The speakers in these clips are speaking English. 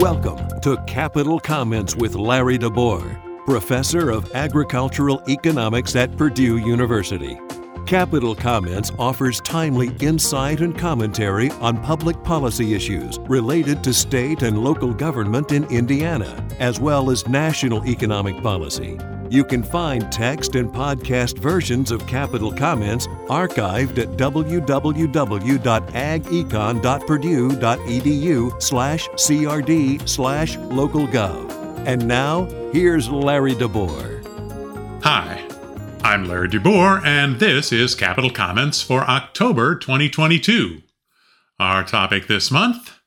Welcome to Capital Comments with Larry DeBoer, Professor of Agricultural Economics at Purdue University. Capital Comments offers timely insight and commentary on public policy issues related to state and local government in Indiana, as well as national economic policy. You can find text and podcast versions of Capital Comments archived at www.agecon.purdue.edu slash crd slash localgov. And now, here's Larry DeBoer. Hi, I'm Larry DeBoer, and this is Capital Comments for October 2022. Our topic this month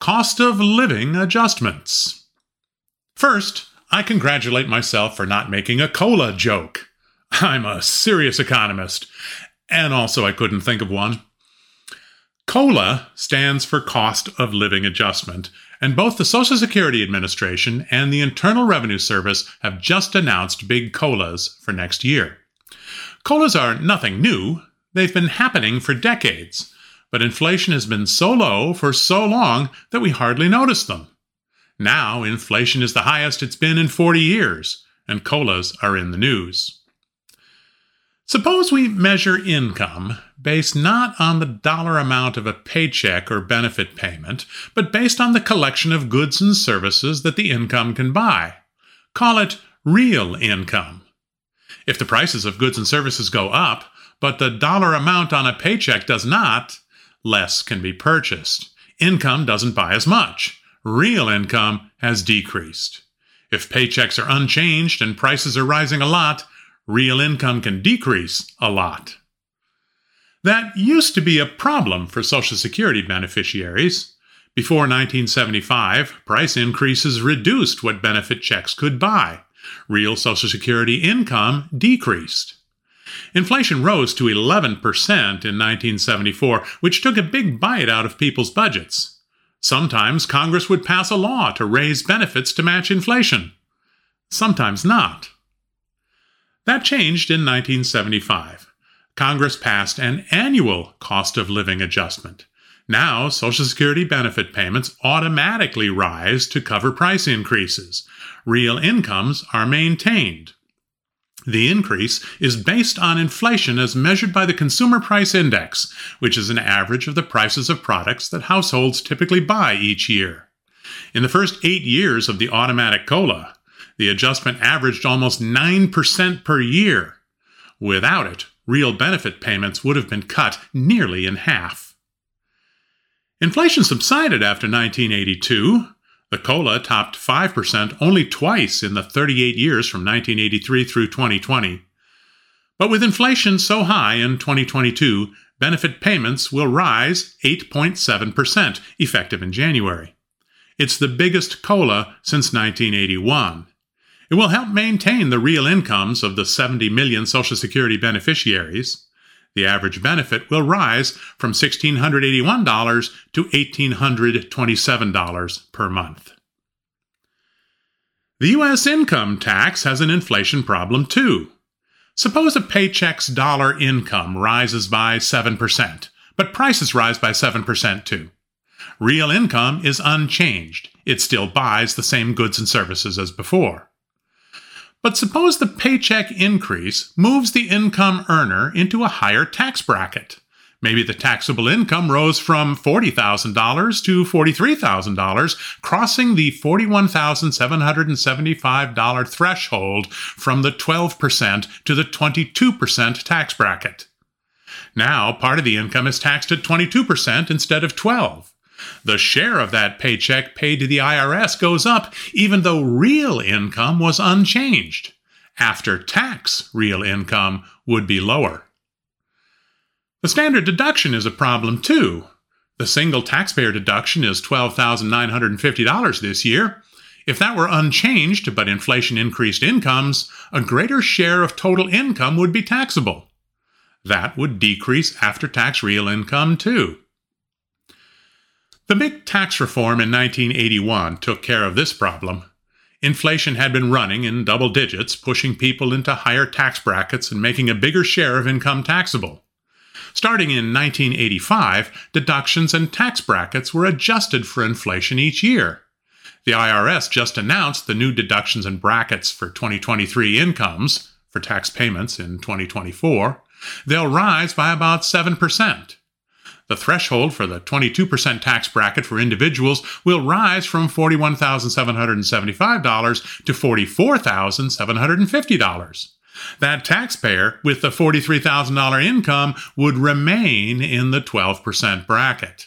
Cost of Living Adjustments. First, I congratulate myself for not making a cola joke. I'm a serious economist, and also I couldn't think of one. COLA stands for Cost of Living Adjustment, and both the Social Security Administration and the Internal Revenue Service have just announced big COLAs for next year. COLAs are nothing new, they've been happening for decades, but inflation has been so low for so long that we hardly notice them. Now, inflation is the highest it's been in 40 years, and COLAs are in the news. Suppose we measure income based not on the dollar amount of a paycheck or benefit payment, but based on the collection of goods and services that the income can buy. Call it real income. If the prices of goods and services go up, but the dollar amount on a paycheck does not, less can be purchased. Income doesn't buy as much real income has decreased. If paychecks are unchanged and prices are rising a lot, real income can decrease a lot. That used to be a problem for Social Security beneficiaries. Before 1975, price increases reduced what benefit checks could buy. Real Social Security income decreased. Inflation rose to 11% in 1974, which took a big bite out of people's budgets. Sometimes Congress would pass a law to raise benefits to match inflation. Sometimes not. That changed in 1975. Congress passed an annual cost of living adjustment. Now, Social Security benefit payments automatically rise to cover price increases. Real incomes are maintained. The increase is based on inflation as measured by the Consumer Price Index, which is an average of the prices of products that households typically buy each year. In the first eight years of the automatic COLA, the adjustment averaged almost 9% per year. Without it, real benefit payments would have been cut nearly in half. Inflation subsided after 1982, the COLA topped 5% only twice in the 38 years from 1983 through 2020. But with inflation so high in 2022, benefit payments will rise 8.7%, effective in January. It's the biggest COLA since 1981. It will help maintain the real incomes of the 70 million Social Security beneficiaries. The average benefit will rise from $1,681 to $1,827 per month. The U.S. income tax has an inflation problem too. Suppose a paycheck's dollar income rises by 7%, but prices rise by 7% too. Real income is unchanged. It still buys the same goods and services as before. But suppose the paycheck increase moves the income earner into a higher tax bracket. Maybe the taxable income rose from $40,000 to $43,000, crossing the $41,775 threshold from the 12% to the 22% tax bracket. Now, part of the income is taxed at 22% instead of 12. The share of that paycheck paid to the IRS goes up, even though real income was unchanged. After tax, real income would be lower. The standard deduction is a problem too. The single taxpayer deduction is $12,950 this year. If that were unchanged, but inflation increased incomes, a greater share of total income would be taxable. That would decrease after tax real income too. The big tax reform in 1981 took care of this problem. Inflation had been running in double digits, pushing people into higher tax brackets and making a bigger share of income taxable. Starting in 1985, deductions and tax brackets were adjusted for inflation each year. The IRS just announced the new deductions and brackets for 2023 incomes for tax payments in 2024. They'll rise by about 7%. The threshold for the 22% tax bracket for individuals will rise from $41,775 to $44,750. That taxpayer with the $43,000 income would remain in the 12% bracket.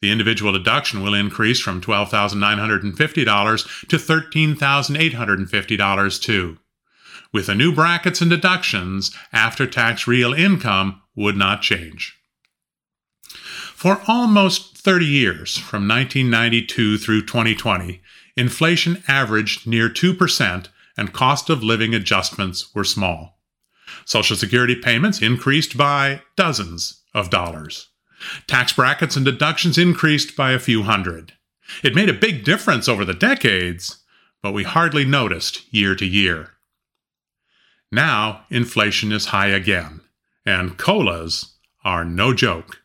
The individual deduction will increase from $12,950 to $13,850 too. With the new brackets and deductions, after tax real income would not change. For almost 30 years, from 1992 through 2020, inflation averaged near 2% and cost of living adjustments were small. Social Security payments increased by dozens of dollars. Tax brackets and deductions increased by a few hundred. It made a big difference over the decades, but we hardly noticed year to year. Now inflation is high again, and COLAs are no joke.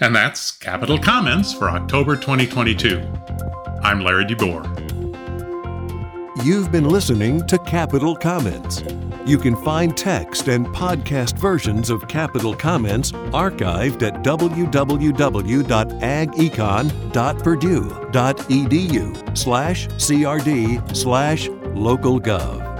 And that's Capital Comments for October 2022. I'm Larry DeBoer. You've been listening to Capital Comments. You can find text and podcast versions of Capital Comments archived at www.agecon.purdue.edu slash crd slash localgov.